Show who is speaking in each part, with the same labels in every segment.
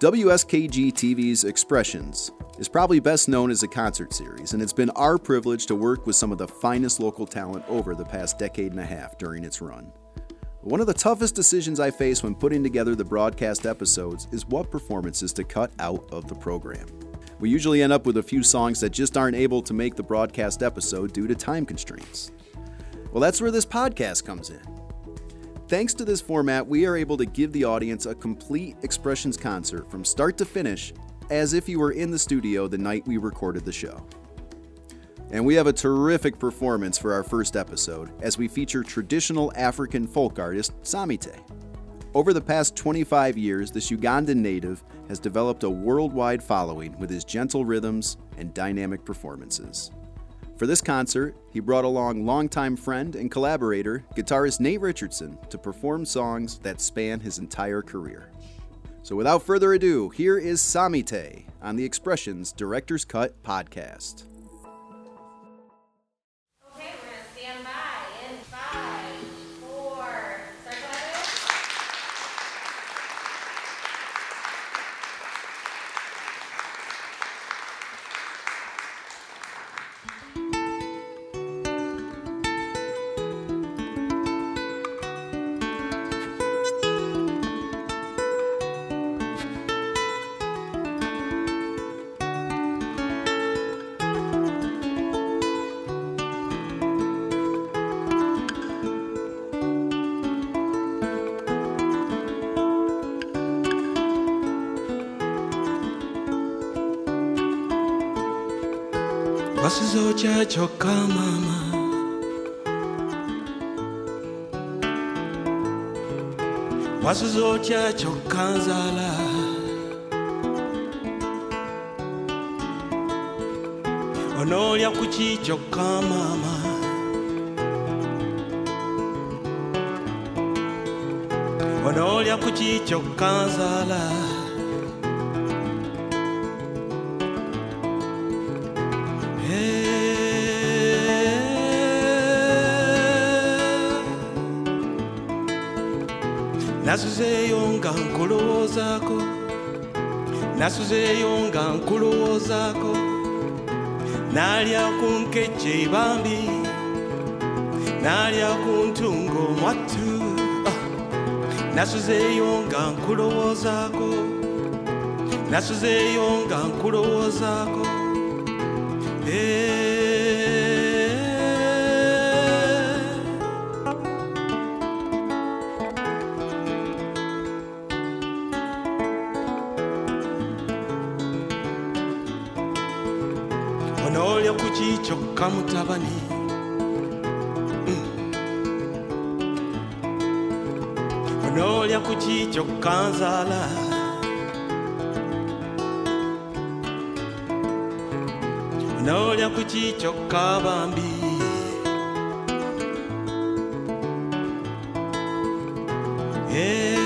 Speaker 1: WSKG TV's Expressions is probably best known as a concert series, and it's been our privilege to work with some of the finest local talent over the past decade and a half during its run. One of the toughest decisions I face when putting together the broadcast episodes is what performances to cut out of the program. We usually end up with a few songs that just aren't able to make the broadcast episode due to time constraints. Well, that's where this podcast comes in. Thanks to this format, we are able to give the audience a complete Expressions concert from start to finish as if you were in the studio the night we recorded the show. And we have a terrific performance for our first episode as we feature traditional African folk artist Samite. Over the past 25 years, this Ugandan native has developed a worldwide following with his gentle rhythms and dynamic performances. For this concert, he brought along longtime friend and collaborator, guitarist Nate Richardson, to perform songs that span his entire career. So without further ado, here is Samite on the Expressions Director's Cut podcast.
Speaker 2: Wasizocha kyokka maama wasizotya kyokka nzaala onoolya kuki kyokka maama onoolya kuki nasuzeeyonga nkulowoozaako nasuzeeyonga nkulowoozaako naalya ku nkejje ebambi naalya ku ntungo mwattu nasuzeeyonga nkulowoozaako nasuzeeyonga nkulowoozaako hey. Kyokka nzaala onoolya kuki kyokka bambi. Eh.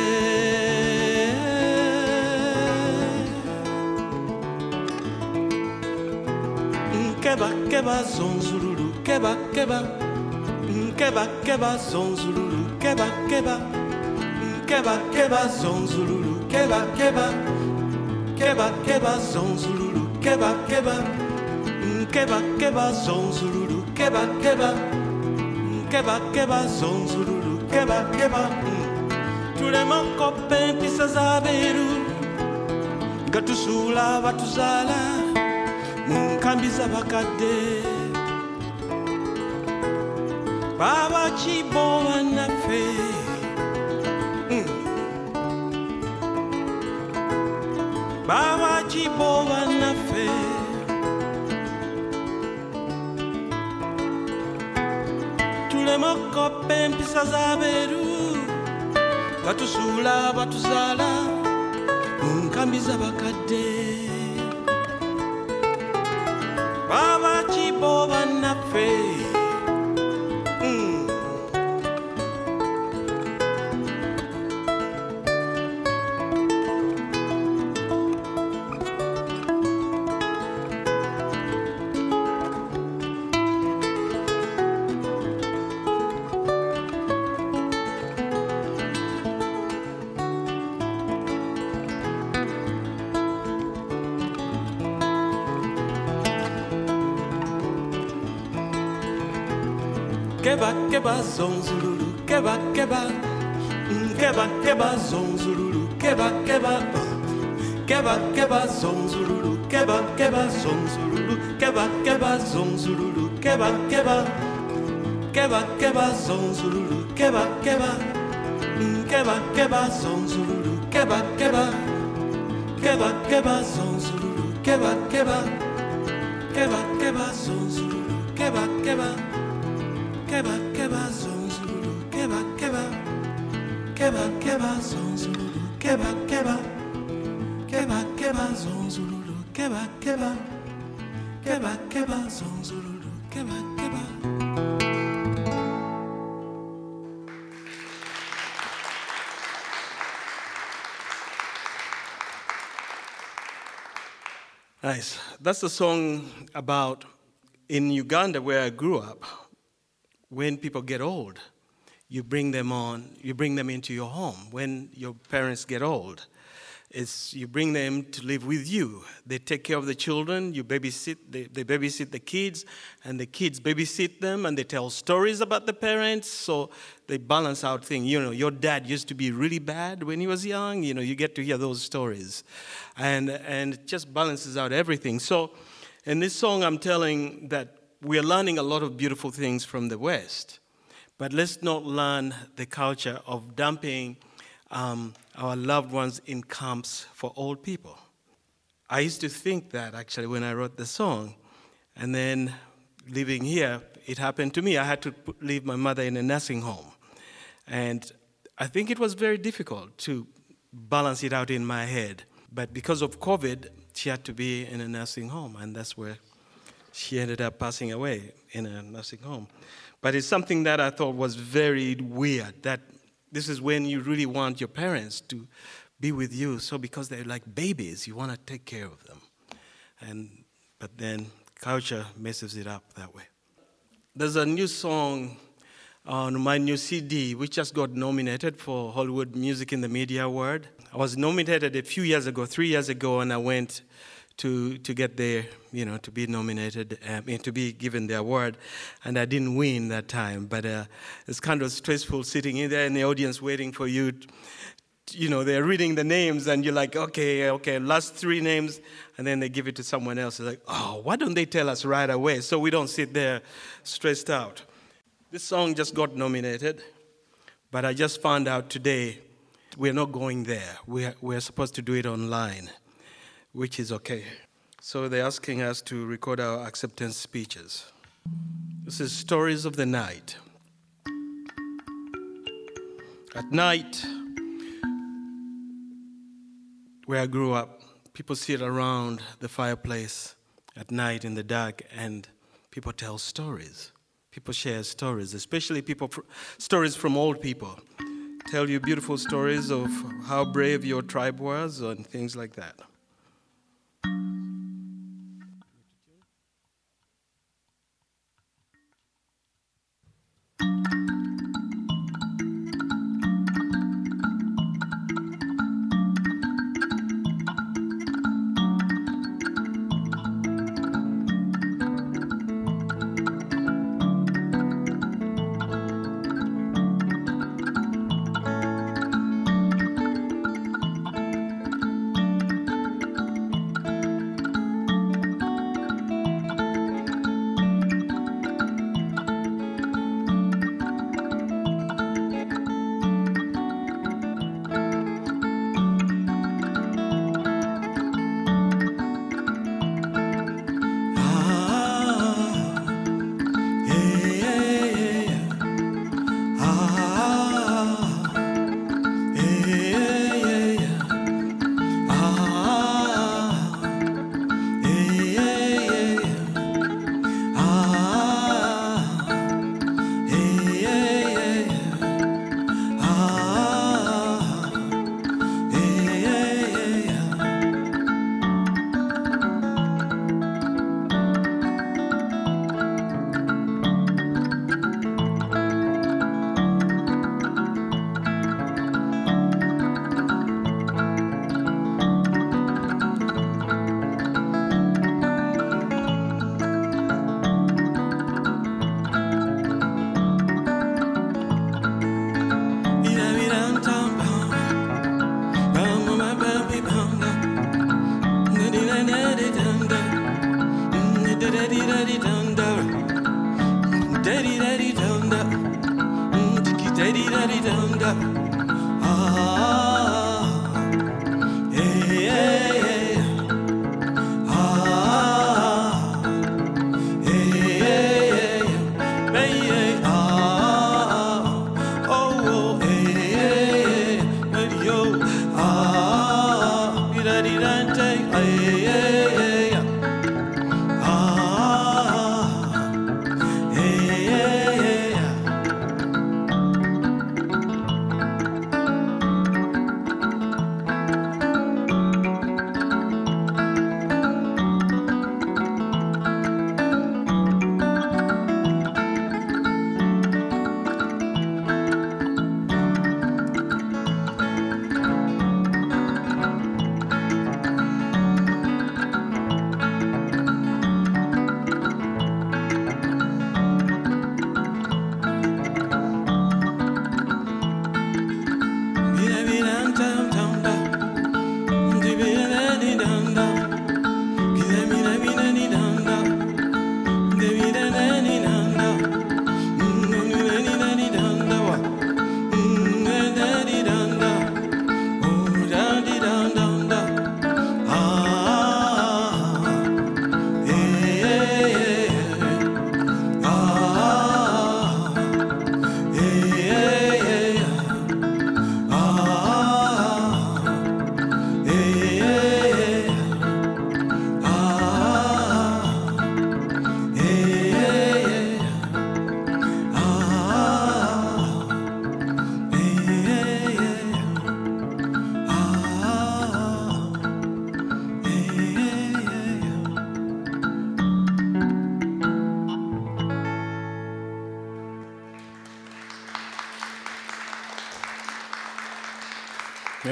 Speaker 2: Keba keba zonzululu keba keba. Keba zonzululu keba keba keba keba keba zonzululu. Keba keba. Keba keba zonzululu. Keba keba. Mm, keba keba zonzululu. Keba keba. Mm, keba keba zonzululu. Keba keba. Mm. Tulema kopa empisa z'abeeru nga tusuula batuzaala mu nkambi z'abakadde baba kibo bannaffe baba kibo bannaffe tuleme okkopa empisa z'abeeru nga tusuula batuzaala mu nkambi z'abakadde baba zonzululu, keba keba, Mm, keba keba zonzululu, keba keba, keba keba zonzululu, keba keba zonzululu, keba keba zonzululu, keba keba, keba keba zonzululu, keba keba, Mm, keba keba zonzululu, keba keba, keba keba zonzululu, keba keba, keba keba zonzululu, keba keba. Nice. That's the song about in Uganda where I grew up. When people get old, you bring them on, you bring them into your home. When your parents get old, it's you bring them to live with you. They take care of the children, you babysit, they, they babysit the kids, and the kids babysit them, and they tell stories about the parents. So they balance out things. You know, your dad used to be really bad when he was young. You know, you get to hear those stories, and and it just balances out everything. So, in this song, I'm telling that we are learning a lot of beautiful things from the West, but let's not learn the culture of dumping um, our loved ones in camps for old people. I used to think that actually when I wrote the song, and then living here, it happened to me. I had to leave my mother in a nursing home, and I think it was very difficult to balance it out in my head. But because of COVID, she had to be in a nursing home, and that's where she ended up passing away in a nursing home. But it's something that I thought was very weird that this is when you really want your parents to be with you. So because they're like babies, you want to take care of them. And but then culture messes it up that way. There's a new song on my new CD which just got nominated for Hollywood Music in the Media Award. I was nominated a few years ago, three years ago, and I went to to get there, you know, to be nominated, um, and to be given the award, and I didn't win that time. But uh, it's kind of stressful sitting in there in the audience waiting for you. t- you know, they're reading the names, and you're like, okay, okay, last three names, and then they give it to someone else. It's like, oh, why don't they tell us right away so we don't sit there stressed out? This song just got nominated, but I just found out today we're not going there. We're, we're supposed to do it online which is okay. So they're asking us to record our acceptance speeches. This is Stories of the Night. At night, where I grew up, people sit around the fireplace at night in the dark and people tell stories. People share stories, especially people stories from old people. Tell you beautiful stories of how brave your tribe was and things like that.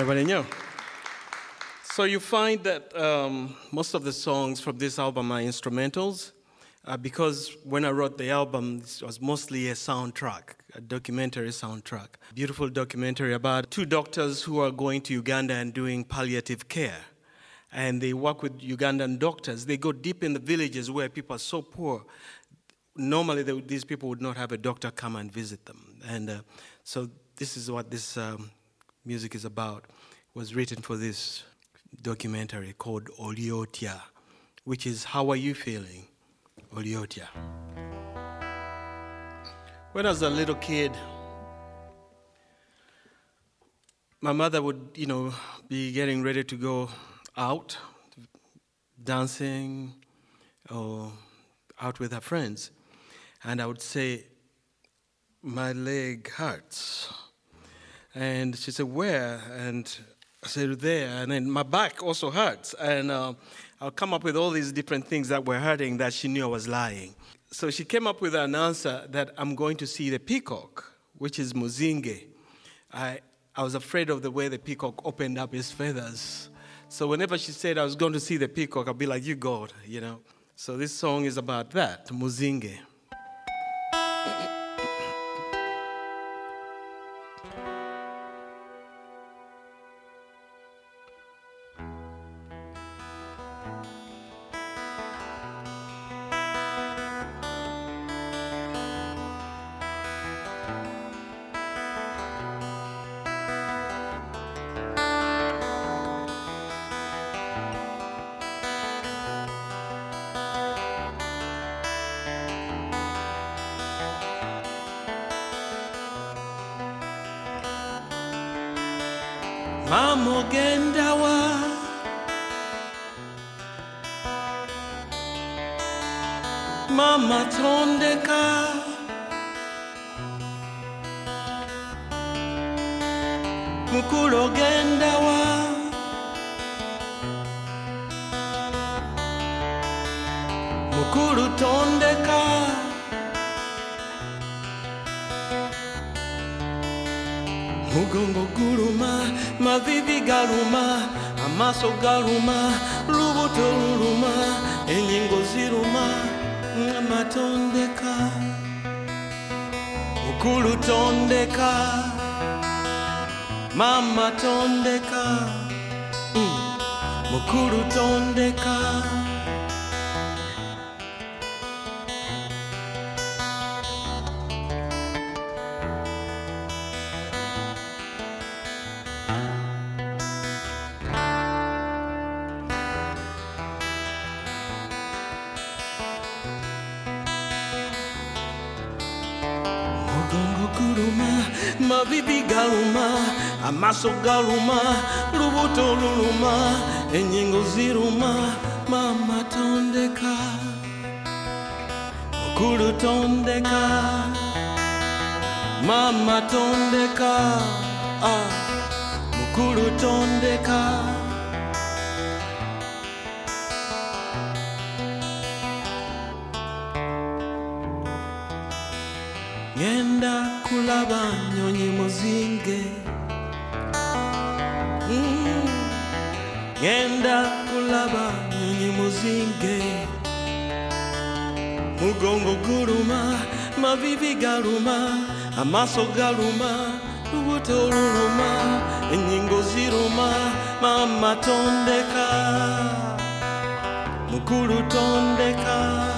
Speaker 2: Everybody know. So you find that um, most of the songs from this album are instrumentals, uh, because when I wrote the album, it was mostly a soundtrack, a documentary soundtrack. Beautiful documentary about two doctors who are going to Uganda and doing palliative care. And they work with Ugandan doctors. They go deep in the villages where people are so poor. Normally, they, these people would not have a doctor come and visit them. And uh, so, this is what this um, music is about. Was written for this documentary called Oliotia, which is How Are You Feeling? Oliotia. When I was a little kid, my mother would, you know, be getting ready to go out, dancing, or out with her friends. And I would say, My leg hurts. And she said, Where? And I said, There. And then my back also hurts. And uh, I'll come up with all these different things that were hurting that she knew I was lying. So she came up with an answer that I'm going to see the peacock, which is Muzinge. I, I was afraid of the way the peacock opened up his feathers. So whenever she said I was going to see the peacock, I'd be like, You God, you know. So this song is about that, Muzinge. Mama tondeka amaaso amaaso galuma lubuto luluma ennyingo ziruma mama tondeka mukulu tondeka mama tondeka ah, mukulu tondeka ngenda kulaba nyonyi muzinge. Mugongo guluma mavivi galuma amaaso galuma lubuto luluma ennyingo ziruma mama tondeka mukulu tondeka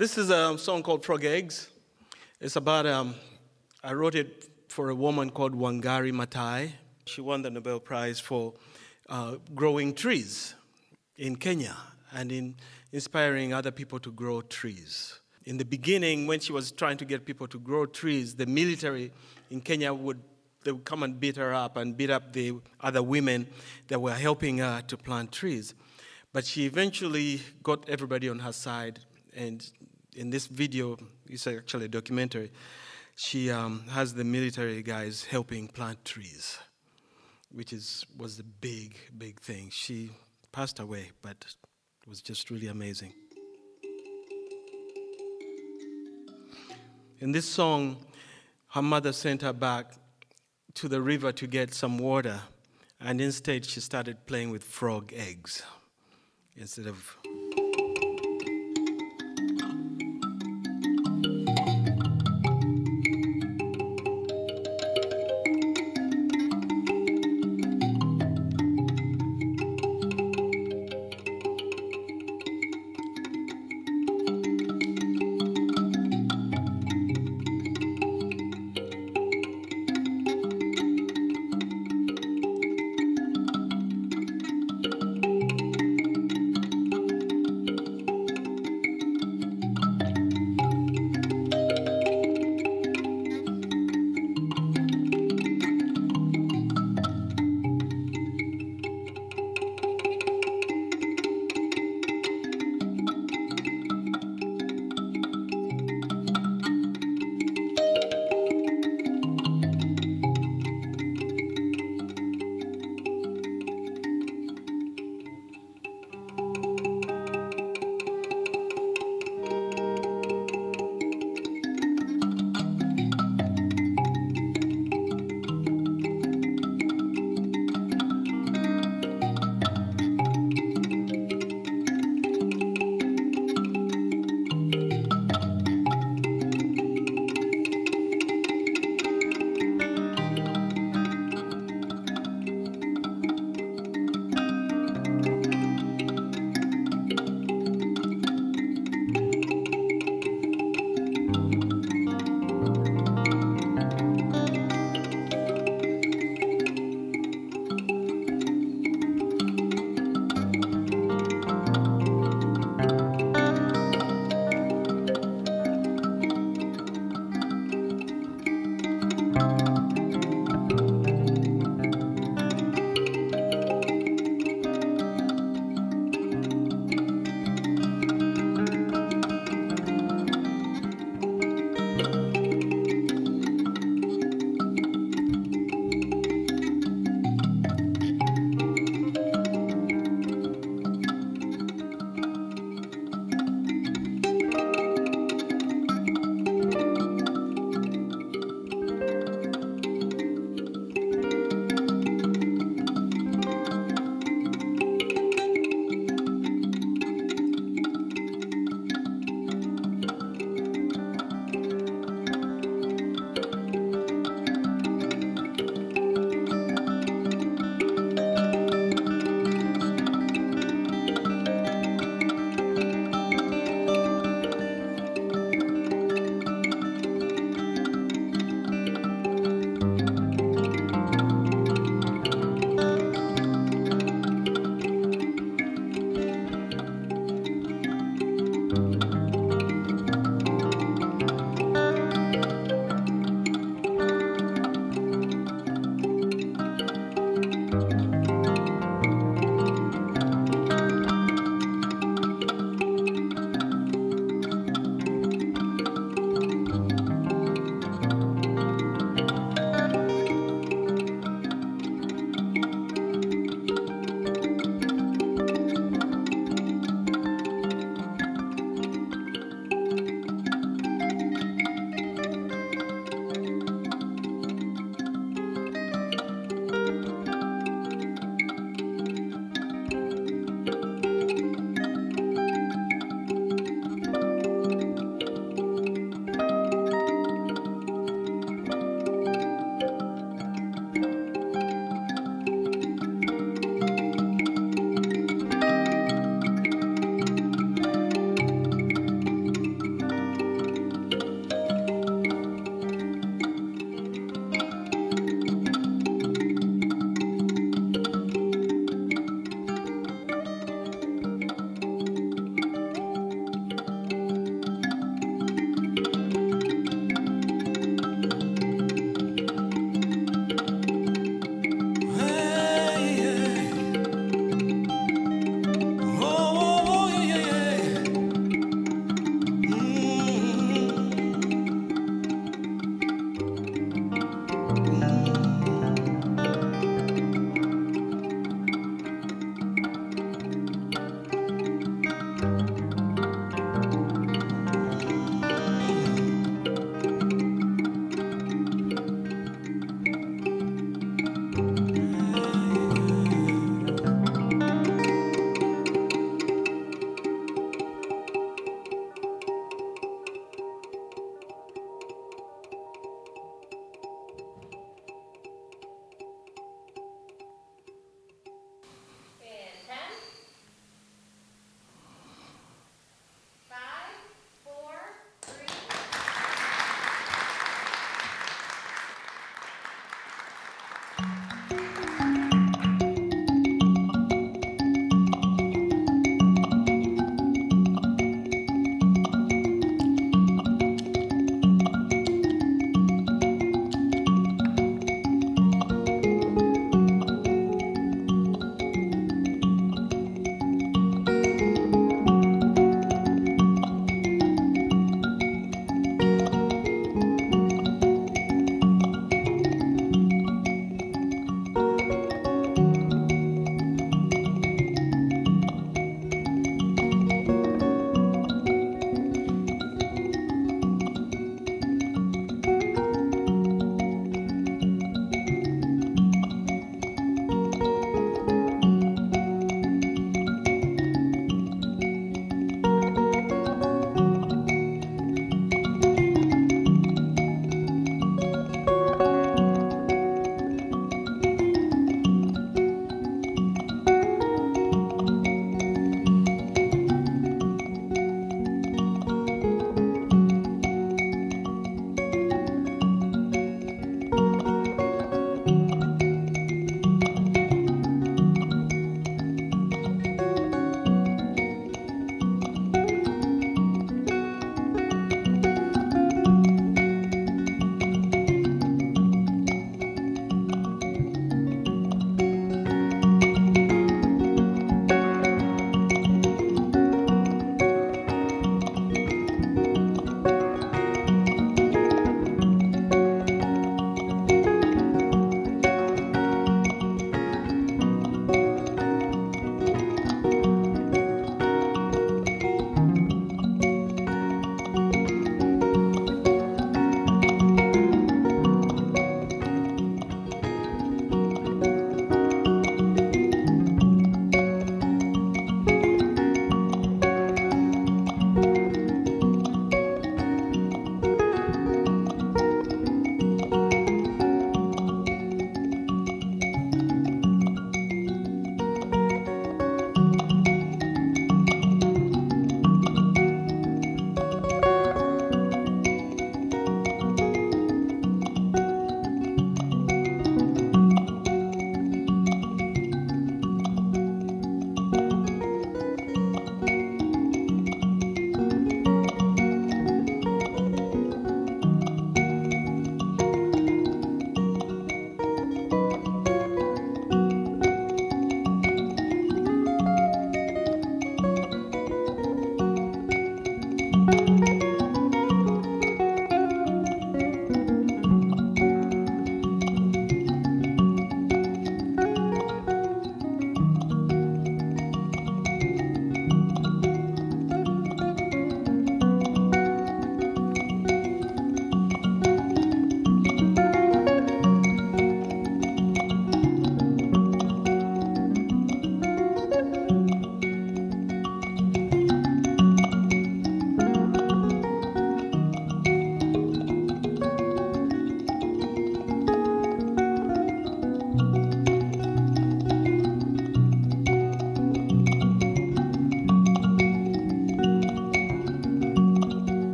Speaker 2: This is a song called Frog Eggs. It's about, um, I wrote it for a woman called Wangari Maathai. She won the Nobel Prize for uh, growing trees in Kenya and in inspiring other people to grow trees. In the beginning, when she was trying to get people to grow trees, the military in Kenya would they would come and beat her up and beat up the other women that were helping her to plant trees. But she eventually got everybody on her side, and in this video, it's actually a documentary, she um, has the military guys helping plant trees, which is, was a big, big thing. She passed away, but it was just really amazing. In this song, her mother sent her back to the river to get some water, and instead she started playing with frog eggs instead of.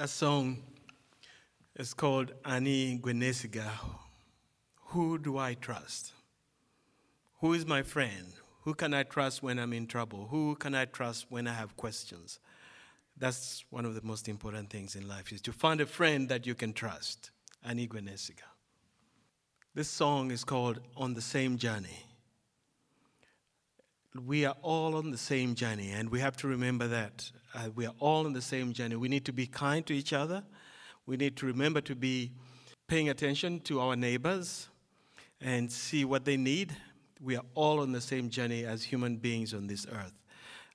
Speaker 2: A song. It's called Ani Gwenesiga. Who do I trust? Who is my friend? Who can I trust when I'm in trouble? Who can I trust when I have questions? That's one of the most important things in life is to find a friend that you can trust. Ani Gwenesiga. This song is called On the Same Journey. We are all on the same journey, and we have to remember that. Uh, we are all on the same journey. We need to be kind to each other. We need to remember to be paying attention to our neighbors and see what they need. We are all on the same journey as human beings on this earth.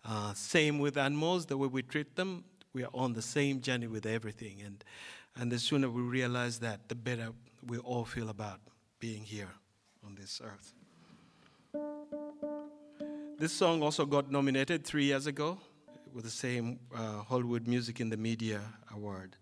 Speaker 2: Uh, same with animals, the way we treat them, we are on the same journey with everything. And, and the sooner we realize that, the better we all feel about being here on this earth. This song also got nominated three years ago with the same uh, Hollywood Music in the Media Award.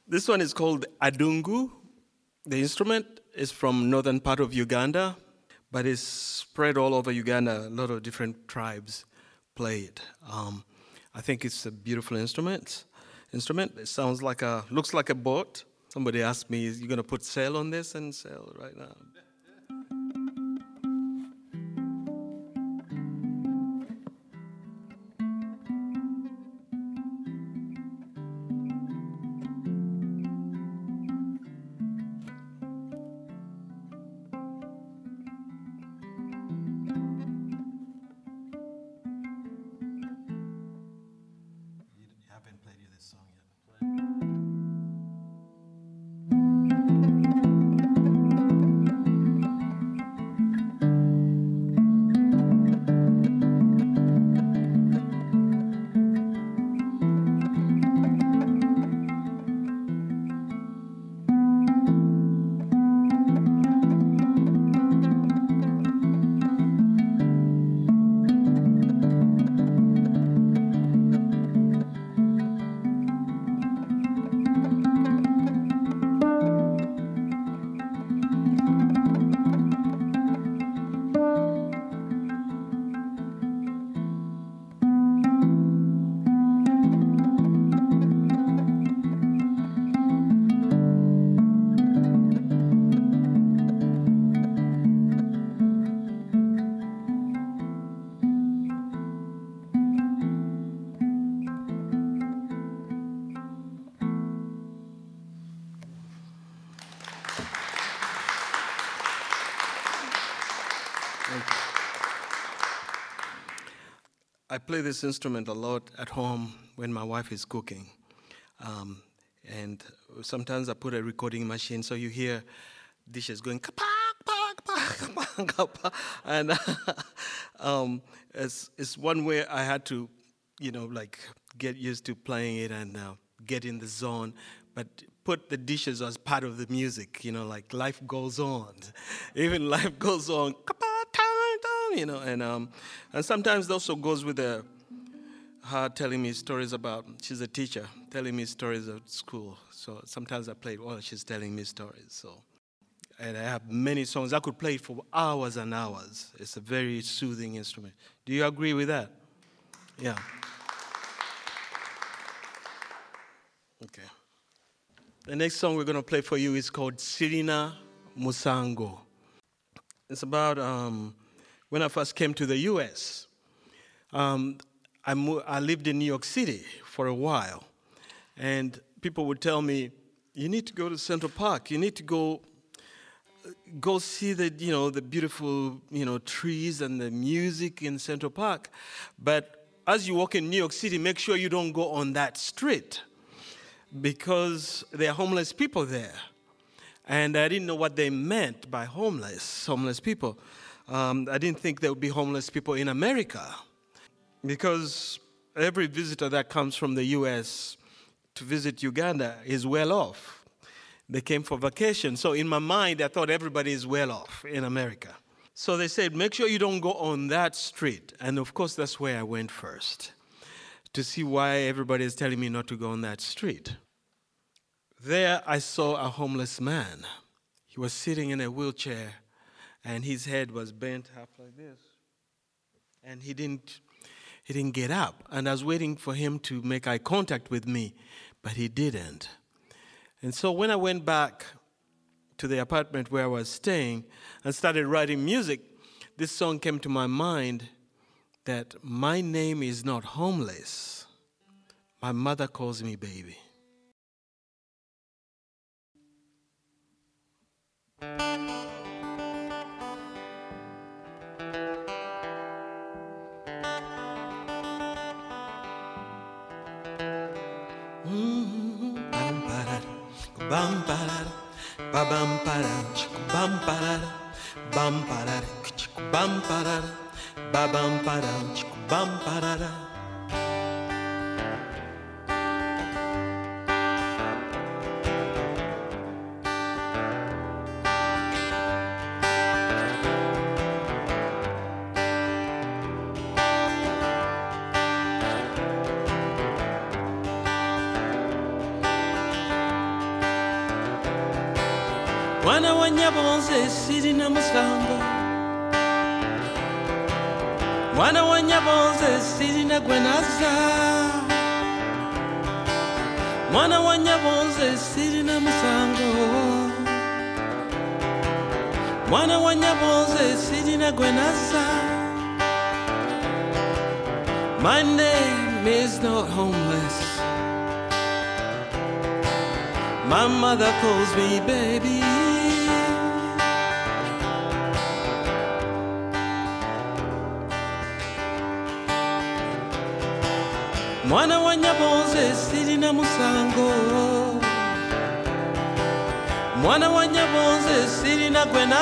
Speaker 2: this one is called Adungu. The instrument is from northern part of Uganda, but it's spread all over Uganda. A lot of different tribes play it. Um, I think it's a beautiful instrument. Instrument. It sounds like a looks like a boat. Somebody asked me, "Is you gonna put sail on this?" And sail right now. This instrument a lot at home when my wife is cooking. Um, and sometimes I put a recording machine so you hear dishes going and um, it's, it's one way I had to, you know, like get used to playing it and uh, get in the zone, but put the dishes as part of the music, you know, like life goes on. Even life goes on, you know, and, um, and sometimes it also goes with the, her telling me stories about she's a teacher telling me stories at school. So sometimes i play while she's telling me stories so. And i have many songs. I could play for hours and hours. It's a very soothing instrument. Do you agree with that? Yeah. Okay. The next song we're going to play for you is called sirina musango. It's about um, when i first came to the us um, I, I lived in New York City for a while, and people would tell me, "You need to go to Central Park. You need to go go see the you know the beautiful you know trees and the music in Central Park." But as you walk in New York City, make sure you don't go on that street because there are homeless people there, and I didn't know what they meant by homeless homeless people. Um, I didn't think there would be homeless people in America because every visitor that comes from the US to visit Uganda is well off. They came for vacation. So in my mind, I thought everybody is well off in America. So they said, make sure you don't go on that street. And of course, that's where I went first to see why everybody is telling me not to go on that street. There, I saw a homeless man. He was sitting in a wheelchair, and his head was bent half like this. And he didn't he didn't get up. And I was waiting for him to make eye contact with me, but he didn't. And so when I went back to the apartment where I was staying and started writing music, this song came to my mind that my name is not homeless. My mother calls me baby. Bam parada, ba bam parada, chico bam parada, bam parada, chico bam parada, ba bam parada.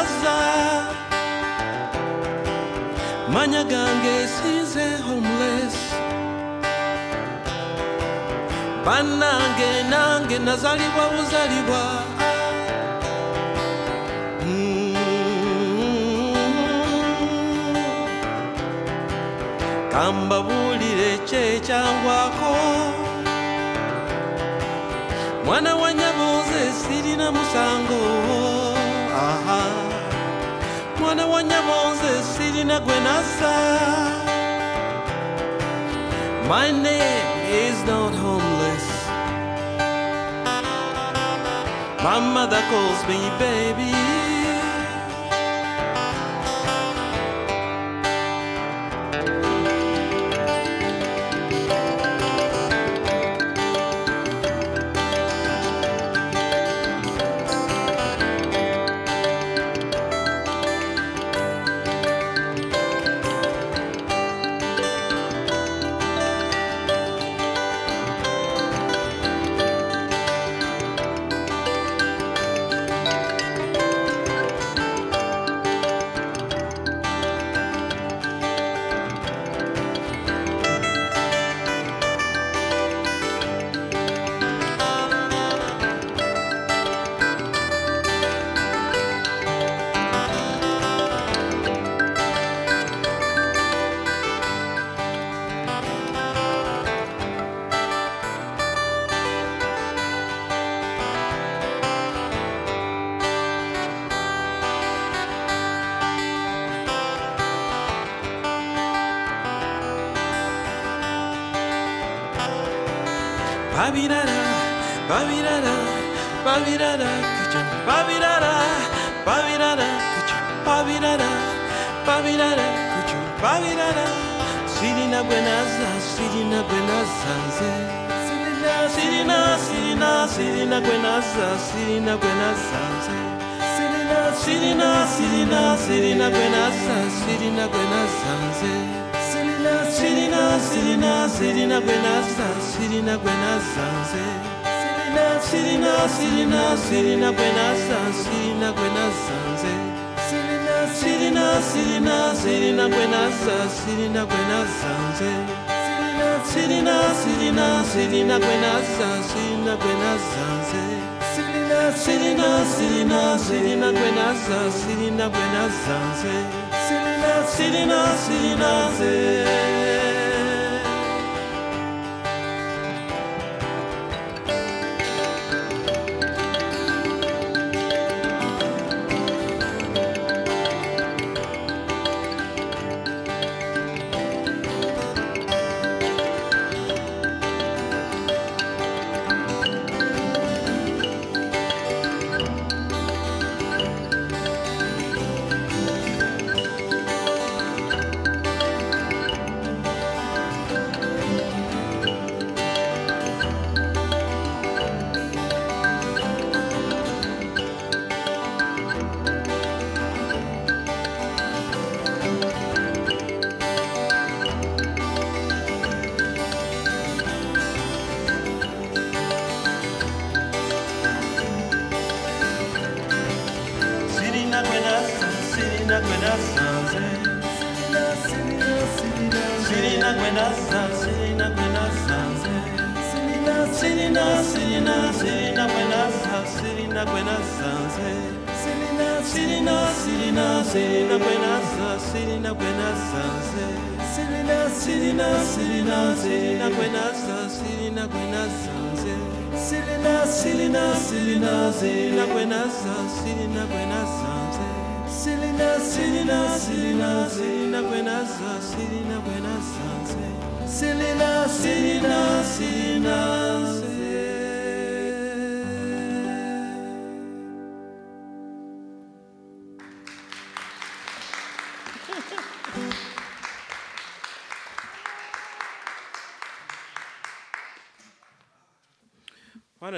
Speaker 2: ntaza manya gange isize homulesi bannange nange nazalibwa buzalibwa mm. kambabuulire kyekyangwako mwana wa nyabuuze sirina musango. My name is not homeless. My mother calls me baby sirina buenaza, ze. Sirina, sirina, sirina, sirina buenaza, sirina buenaza, ze. Sirina, sirina, sirina, sirina buenaza, sirina buenaza, ze. Sirina, sirina, sirina buenaza, sirina buenaza, ze. Sirina, sirina, sirina buenaza, sirina buenaza, ze. Sirina, sirina, sirina buenaza, sirina buenaza, ze. Sirina, sirina, sirina buenaza, sirina buenaza, ze. Sirina, sirina, ze. Sirina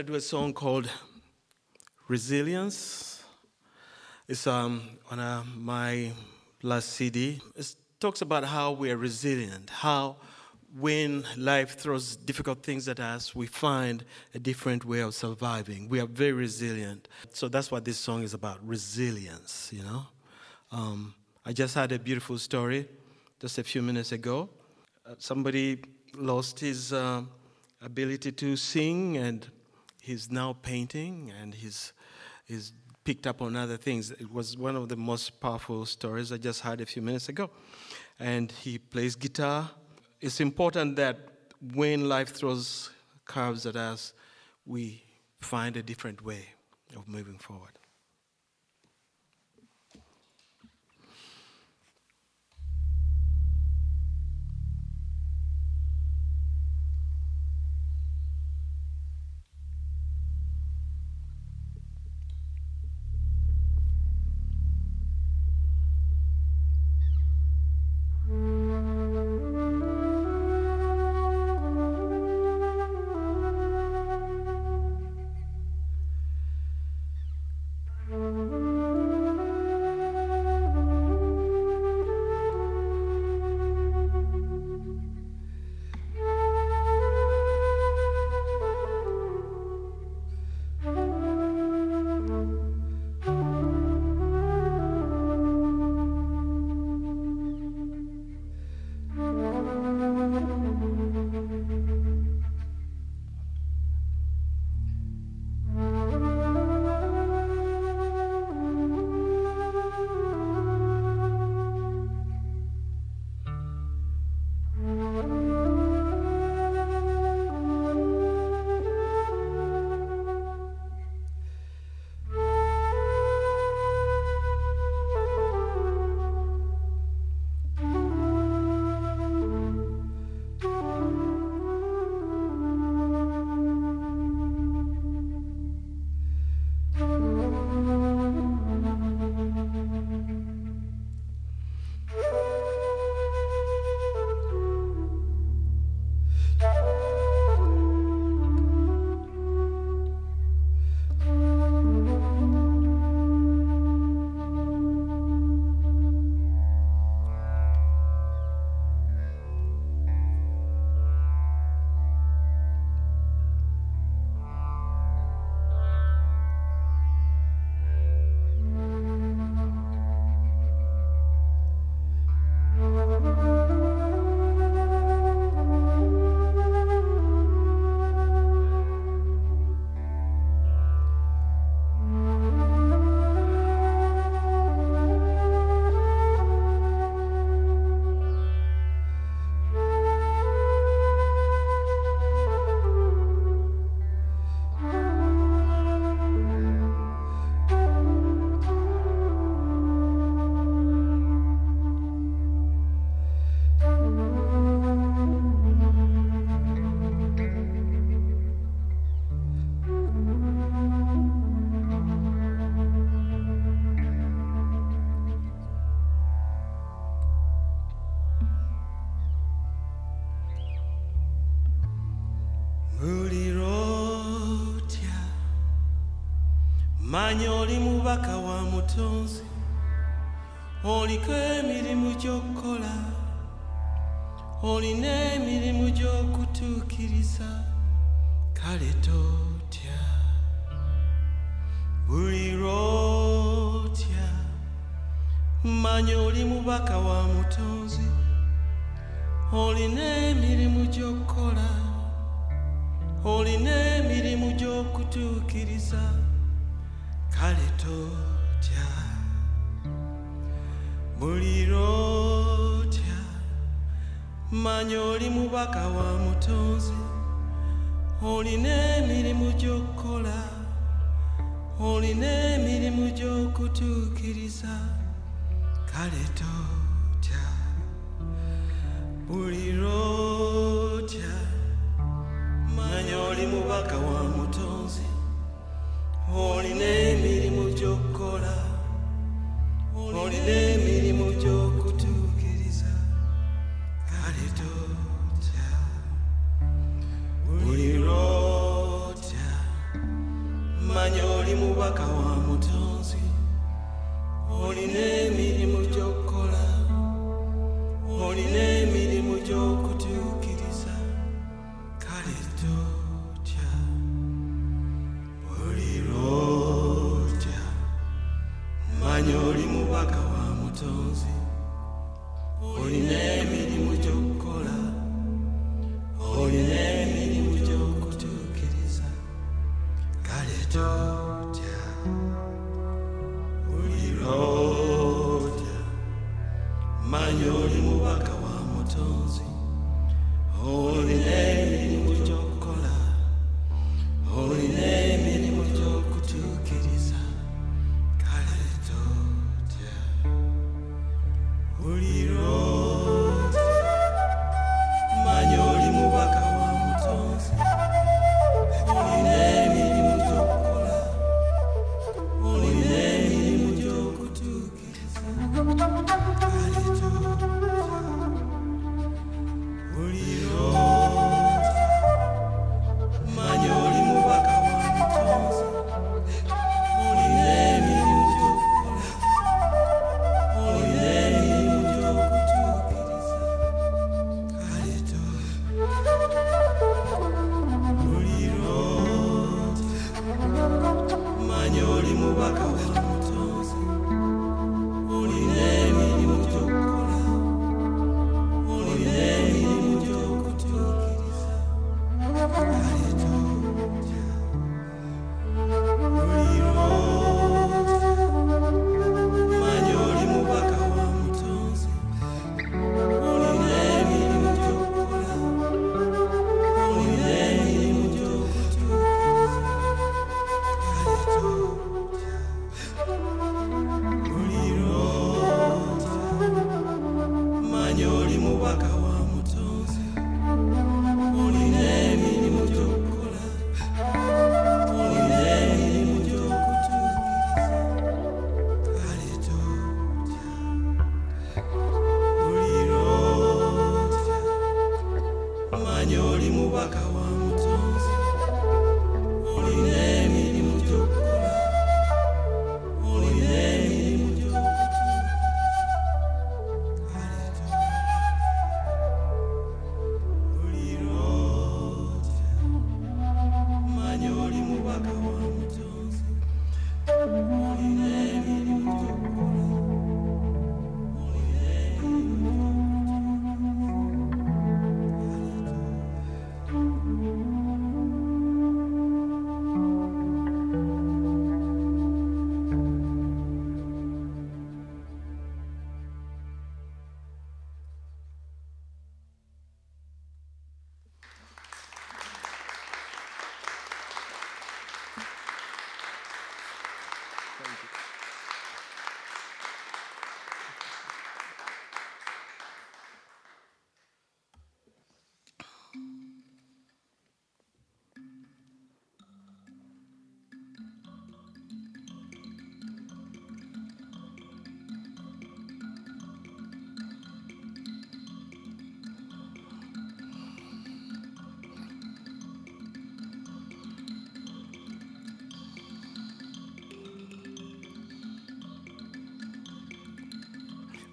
Speaker 2: to do a song called Resilience. It's um, on uh, my last CD. It talks about how we are resilient, how when life throws difficult things at us, we find a different way of surviving. We are very resilient. So that's what this song is about resilience, you know. Um, I just had a beautiful story just a few minutes ago. Uh, somebody lost his um ability to sing and he's now painting and he's, he's picked up on other things. It was one of the most powerful stories I just heard a few minutes ago. And he plays guitar. It's important that when life throws curves at us, we find a different way of moving forward. Manya oli mubaka wa mutonzi oliko emirimu gy'okukola olina emirimu gy'okutuukiriza kale totya buli lwotya. Manya oli mubaka wa mutonzi olina emirimu gy'okukola olina emirimu gy'okutuukiriza kalitotya mulirotya manya mubaka wa mutonzi olina emirimu gy'okukola olina emirimu gy'okutuukiriza kale totya buli lotya manya mubaka wa mutonzi olina emirimu gy'okukola name, emirimu gy'okola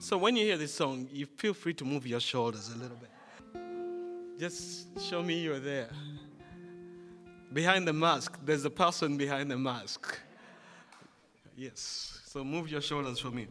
Speaker 3: So when you hear this song, you feel free to move your shoulders a little bit. Just show me you're there. Behind the mask, there's a person behind the mask. Yes. So move your shoulders for me.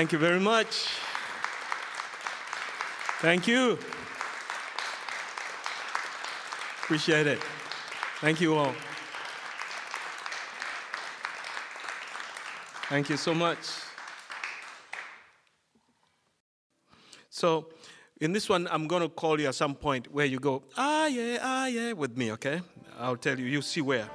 Speaker 2: Thank you very much. Thank you. Appreciate it. Thank you all. Thank you so much. So, in this one, I'm going to call you at some point where you go, ah, yeah, ah, yeah, with me, okay? I'll tell you, you see where.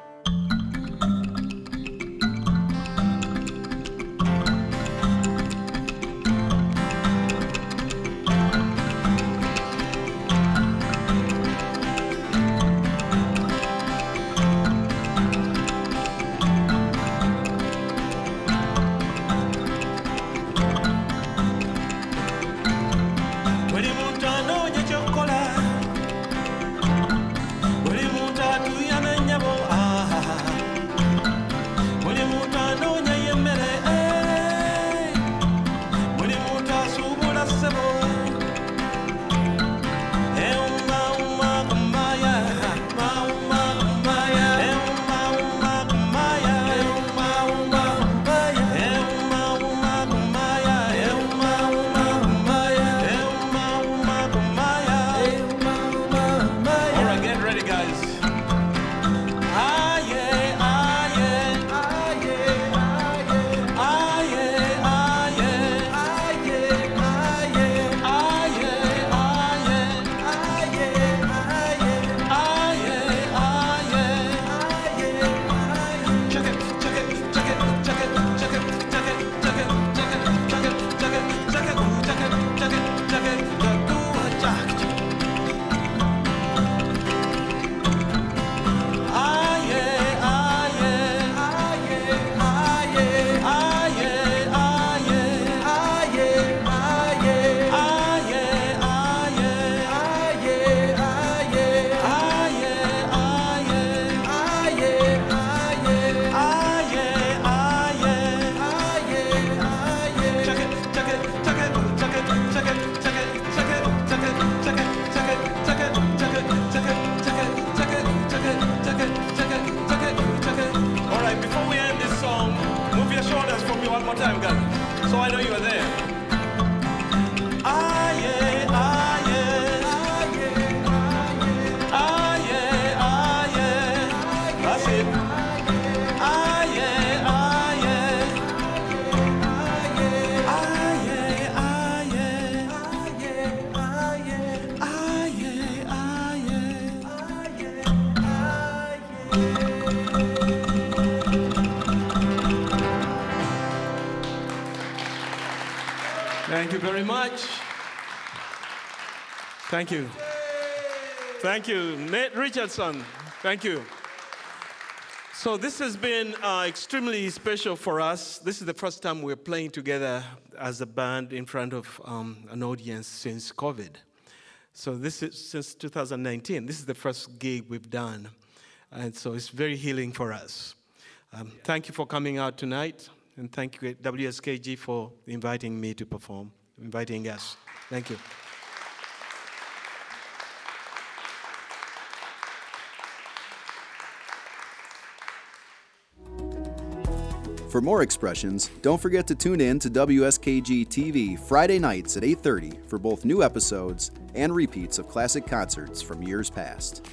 Speaker 2: Thank you. Thank you. Nate Richardson. Thank you. So, this has been uh, extremely special for us. This is the first time we're playing together as a band in front of um, an audience since COVID. So, this is since 2019. This is the first gig we've done. And so, it's very healing for us. Um, thank you for coming out tonight. And thank you, WSKG, for inviting me to perform, inviting us. Thank you.
Speaker 1: For more expressions, don't forget to tune in to WSKG TV Friday nights at 8:30 for both new episodes and repeats of classic concerts from years past.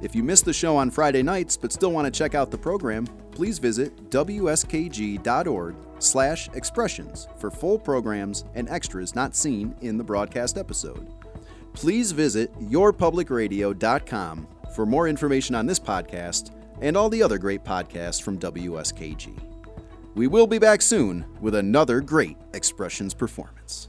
Speaker 1: If you missed the show on Friday nights but still want to check out the program, please visit wskg.org/expressions for full programs and extras not seen in the broadcast episode. Please visit yourpublicradio.com for more information on this podcast and all the other great podcasts from WSKG. We will be back soon with another great Expressions performance.